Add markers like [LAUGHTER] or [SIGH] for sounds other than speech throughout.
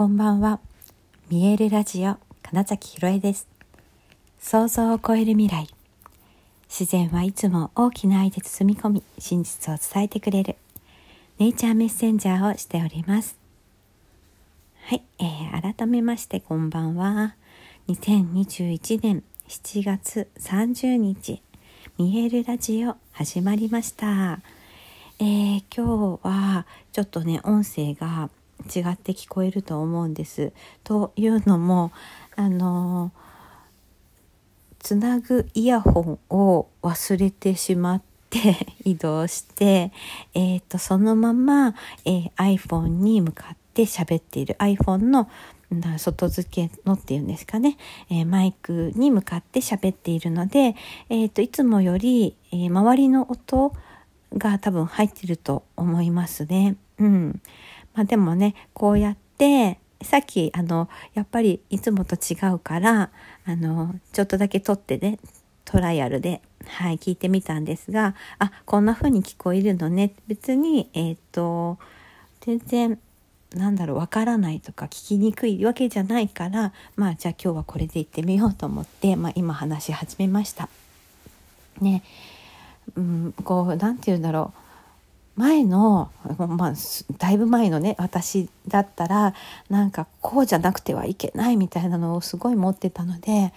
こんばんは。見えるラジオ金崎ひろえです。想像を超える未来。自然はいつも大きな愛で包み込み、真実を伝えてくれる。ネイチャーメッセンジャーをしております。はい、えー、改めましてこんばんは。2021年7月30日、見えるラジオ始まりました。えー、今日はちょっとね、音声が違って聞こえると思うんです。というのもあのつなぐイヤホンを忘れてしまって [LAUGHS] 移動して、えーと、そのまま、えー、iPhone に向かって喋っている iPhone の外付けのっていうんですかね、えー、マイクに向かって喋っているので、えーと、いつもより、えー、周りの音が多分入ってると思いますね。うん。まあ、でもねこうやってさっきあのやっぱりいつもと違うからあのちょっとだけ撮ってねトライアルで、はい、聞いてみたんですがあこんな風に聞こえるのね。別にえっ、ー、と全然なんだろうわからないとか聞きにくいわけじゃないからまあじゃあ今日はこれで行ってみようと思って、まあ、今話し始めました。ね。うんこう何て言うんだろう。前の、まあ、だいぶ前のね私だったらなんかこうじゃなくてはいけないみたいなのをすごい持ってたので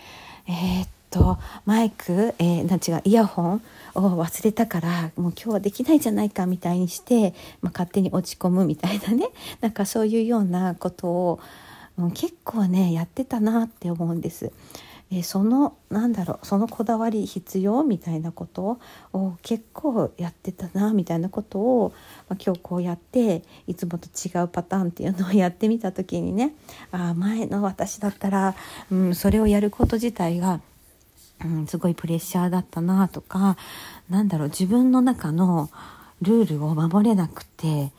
えー、っとマイク、えー、なん違うイヤホンを忘れたからもう今日はできないじゃないかみたいにして、まあ、勝手に落ち込むみたいなね [LAUGHS] なんかそういうようなことを、うん、結構ねやってたなって思うんです。えそのなんだろうそのこだわり必要みたいなことを結構やってたなみたいなことを、ま、今日こうやっていつもと違うパターンっていうのをやってみた時にねあ前の私だったら、うん、それをやること自体が、うん、すごいプレッシャーだったなとかなんだろう自分の中のルールを守れなくて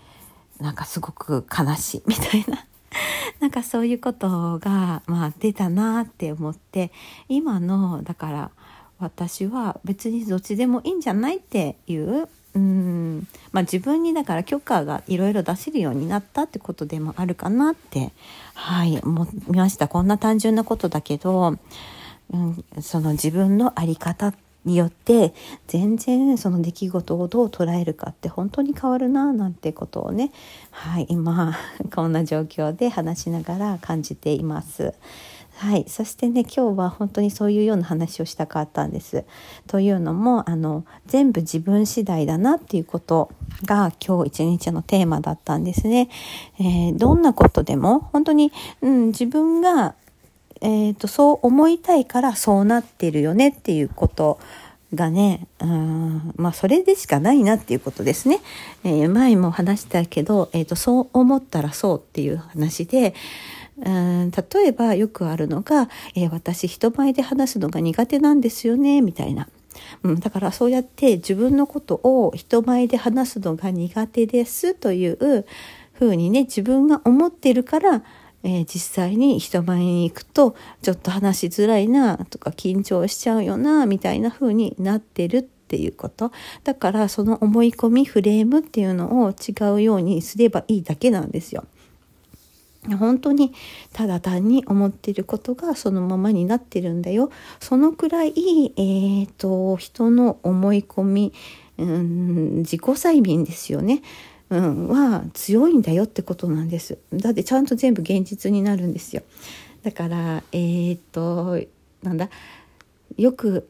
なんかすごく悲しいみたいな [LAUGHS] なんかそういうことが、まあ、出たなって思って今のだから私は別にどっちでもいいんじゃないっていううんまあ、自分にだから許可がいろいろ出せるようになったってことでもあるかなってはい思いました。こんな単純なことだけど、うん、その自分の在り方っによって全然その出来事をどう捉えるかって本当に変わるななんてことをねはい今 [LAUGHS] こんな状況で話しながら感じています。はい、そしてね今日は本当にそういうような話をしたかったんです。というのもあの全部自分次第だなっていうことが今日一日のテーマだったんですね。えー、どんなことでも本当に、うん、自分がえーと、そう思いたいからそうなってるよねっていうことがね、うんまあそれでしかないなっていうことですね。えー、前も話したけど、えーと、そう思ったらそうっていう話で、うん例えばよくあるのが、えー、私人前で話すのが苦手なんですよねみたいな。うん、だからそうやって自分のことを人前で話すのが苦手ですというふうにね自分が思ってるからえー、実際に人前に行くとちょっと話しづらいなとか緊張しちゃうよなみたいな風になってるっていうこと。だからその思い込みフレームっていうのを違うようにすればいいだけなんですよ。本当にただ単に思っていることがそのままになってるんだよ。そのくらい、えーと、人の思い込み、うん、自己催眠ですよね。うん、は強いんだよってことなんです。だってちゃんと全部現実になるんですよ。だからえー、っとなんだ？よく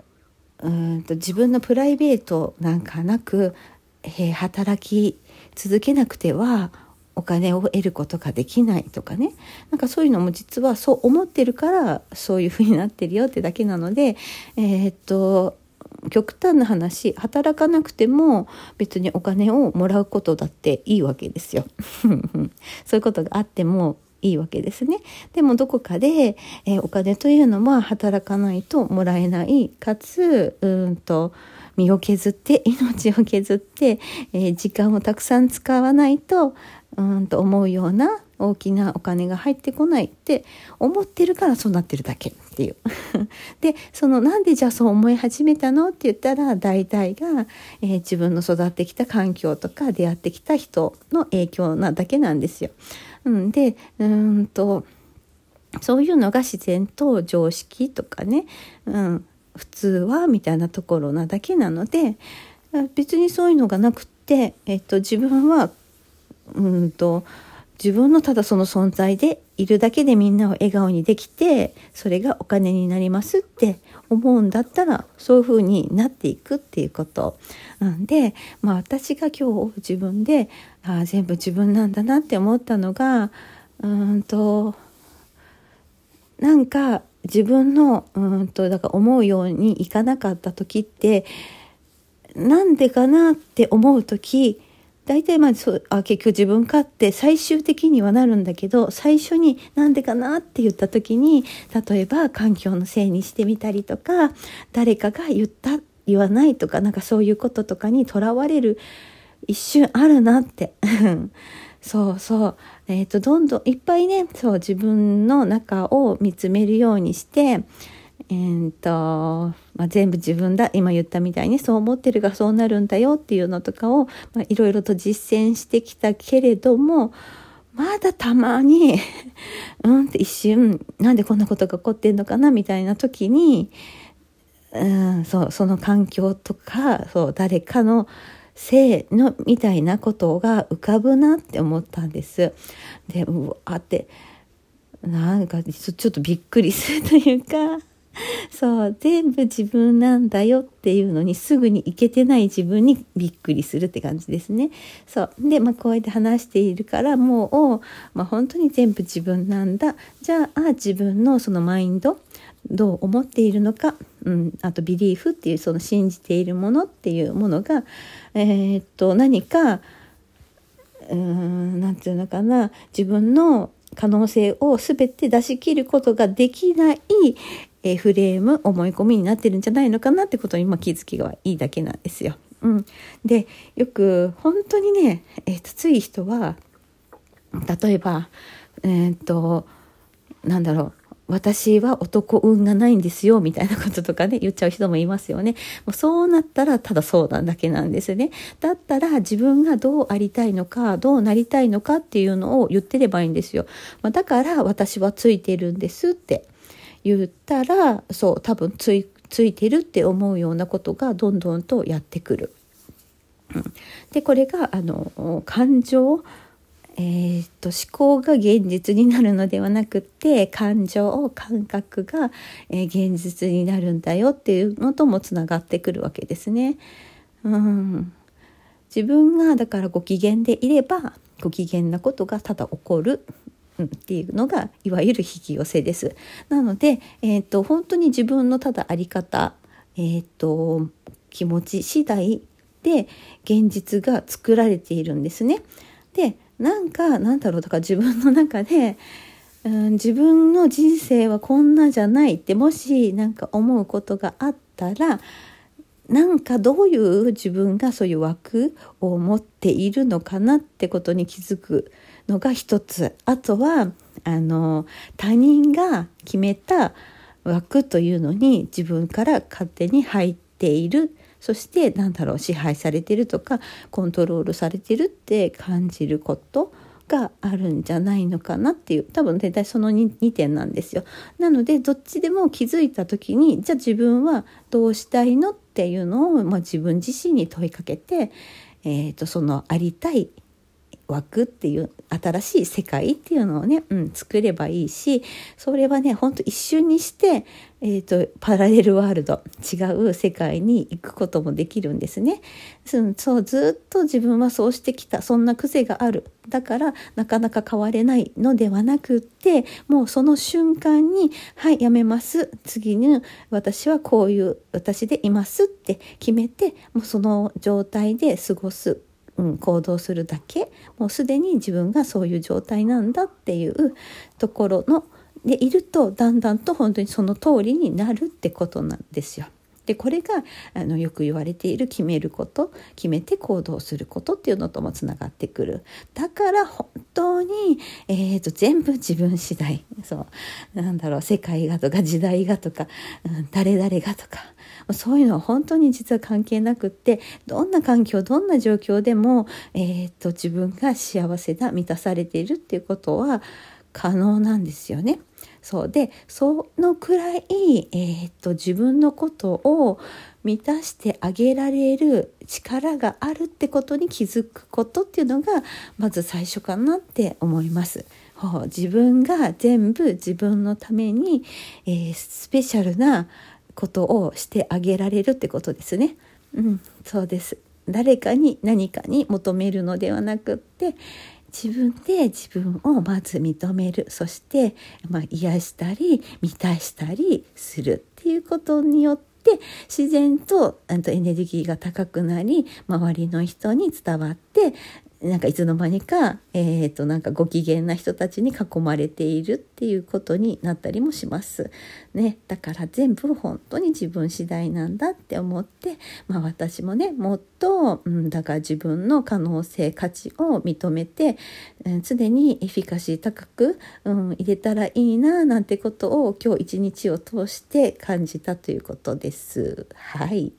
うんと自分のプライベートなんかなく、えー、働き続けなくてはお金を得ることができないとかねなんかそういうのも実はそう思ってるからそういうふうになってるよってだけなのでえー、っと極端な話働かなくても別にお金をもらうことだっていいわけですよ。[LAUGHS] そういうことがあってもいいわけですね。でもどこかで、えー、お金というのは働かないともらえないかつうんと身を削って [LAUGHS] 命を削って、えー、時間をたくさん使わないとうんと思うような大きなお金が入ってこないって思ってるからそうなってるだけっていう。[LAUGHS] でそのなんでじゃあそう思い始めたのって言ったら大体が、えー、自分の育ってきた環境とか出会ってきた人の影響なだけなんですよ。うん、でうんとそういうのが自然と常識とかね、うん、普通はみたいなところなだけなので別にそういうのがなくって、えっと、自分はうんと自分のただその存在でいるだけでみんなを笑顔にできてそれがお金になりますって思うんだったらそういうふうになっていくっていうこと。なんで、まあ、私が今日自分であ全部自分なんだなって思ったのがうんとなんか自分のうんとだから思うようにいかなかった時ってなんでかなって思う時大体まあそうあ結局自分かって最終的にはなるんだけど最初になんでかなって言った時に例えば環境のせいにしてみたりとか誰かが言った言わないとかなんかそういうこととかにとらわれる一瞬あるなって。[LAUGHS] そうそう。えっ、ー、とどんどんいっぱいねそう自分の中を見つめるようにしてえーとまあ、全部自分だ今言ったみたいにそう思ってるがそうなるんだよっていうのとかを、いろいろと実践してきたけれどもまだたまに [LAUGHS] うんって一瞬なんでこんなことが起こってんのかなみたいな時に、うん、そうその環境とかそう誰かのせいのみたいなことが浮かぶなって思ったんです。でうわってなんかちょっとびっくりするというか。[LAUGHS] そう全部自分なんだよっていうのにすぐにいけてない自分にびっくりするって感じですね。そうで、まあ、こうやって話しているからもう、まあ、本当に全部自分なんだじゃあ自分のそのマインドどう思っているのか、うん、あとビリーフっていうその信じているものっていうものが、えー、っと何かうーん何て言うのかな自分の可能性を全て出し切ることができない、えフレーム思い込みになってるんじゃないのかなってことに今気づきがいいだけなんですよ。うん、でよく本当にね、えーと、つい人は例えばえっ、ー、となんだろう私は男運がないんですよみたいなこととかね言っちゃう人もいますよね。もうそうなったらただそうなんだけなんですね。だったら自分がどうありたいのかどうなりたいのかっていうのを言ってればいいんですよ。まあ、だから私はついてるんですって言ったらそう多分ついついてるって思うようなことがどんどんとやってくる。うん、でこれがあの感情えー、っと思考が現実になるのではなくって感情感覚が、え、現実になるんだよっていうのともつながってくるわけですね。うん、自分がだからご機嫌でいればご機嫌なことがただ起こるっていうのがいわゆる引き寄せです。なので、えーと、本当に自分のただあり方、えーと、気持ち次第で現実が作られているんですね。でなんかなんだろうだか自分の中で、[LAUGHS] うん、自分の人生はこんなじゃないってもし何か思うことがあったらなんかどういう自分がそういう枠を持っているのかなってことに気づくのが一つ。あとはあの他人が決めた枠というのに自分から勝手に入っているそして何だろう支配されてるとかコントロールされてるって感じることがあるんじゃないのかなっていう多分大体その 2, 2点なんですよ。なのでどっちでも気づいた時にじゃあ自分はどうしたいのっていうのを、まあ、自分自身に問いかけて、えーとそのありたい枠っていう新しい世界っていうのをね、うん、作ればいいしそれはねほんと一瞬にして、えーと、パラレルワールド違う世界に行くこともできるんですね。そうずっと自分はそうしてきたそんな癖がある。だからなかなか変われないのではなくってもうその瞬間に「はいやめます。次に私はこういう私でいます」って決めてもうその状態で過ごす。うん、行動するだけもうすでに自分がそういう状態なんだっていうところのでいるとだんだんと本当にその通りになるってことなんですよ。でこれがあのよく言われている決めること決めて行動することっていうのともつながってくる。だから本当に、えーと、全部自分次第。そう。なんだろう世界がとか時代がとか、うん、誰々がとか。そういうのは本当に実は関係なくってどんな環境どんな状況でも、えーと自分が幸せだ満たされているっていうことは可能なんですよね。そうでそのくらい、えー、っと自分のことを満たしてあげられる力があるってことに気づくことっていうのがまず最初かなって思います。自分が全部自分のために、えー、スペシャルなことをしてあげられるってことですね。うん、そうです。誰かに何かに求めるのではなくって、自分で自分をまず認める。そして、まあ、癒したり満たしたりするっていうことによって自然とエネルギーが高くなり周りの人に伝わってなんかいつの間にか、えー、となんかご機嫌な人たちに囲まれているっていうことになったりもします。ね、だから全部本当に自分次第なんだって思って、まあ、私もねもっと、うん、だから自分の可能性価値を認めて、うん、常にエフィカシー高く、うん、入れたらいいななんてことを今日一日を通して感じたということです。はい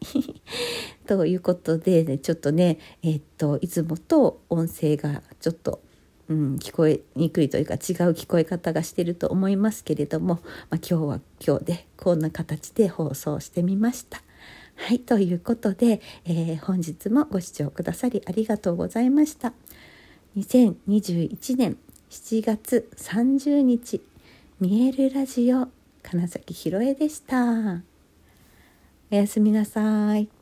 [LAUGHS] ということで、ね、ちょっとね、えー、っといつもと音声がちょっと、うん、聞こえにくいというか違う聞こえ方がしてると思いますけれども、まあ、今日は今日でこんな形で放送してみました。はい、ということで、えー、本日もご視聴くださりありがとうございました。2021年7月30日、見えるラジオ、金崎ひろえでした。おやすみなさい。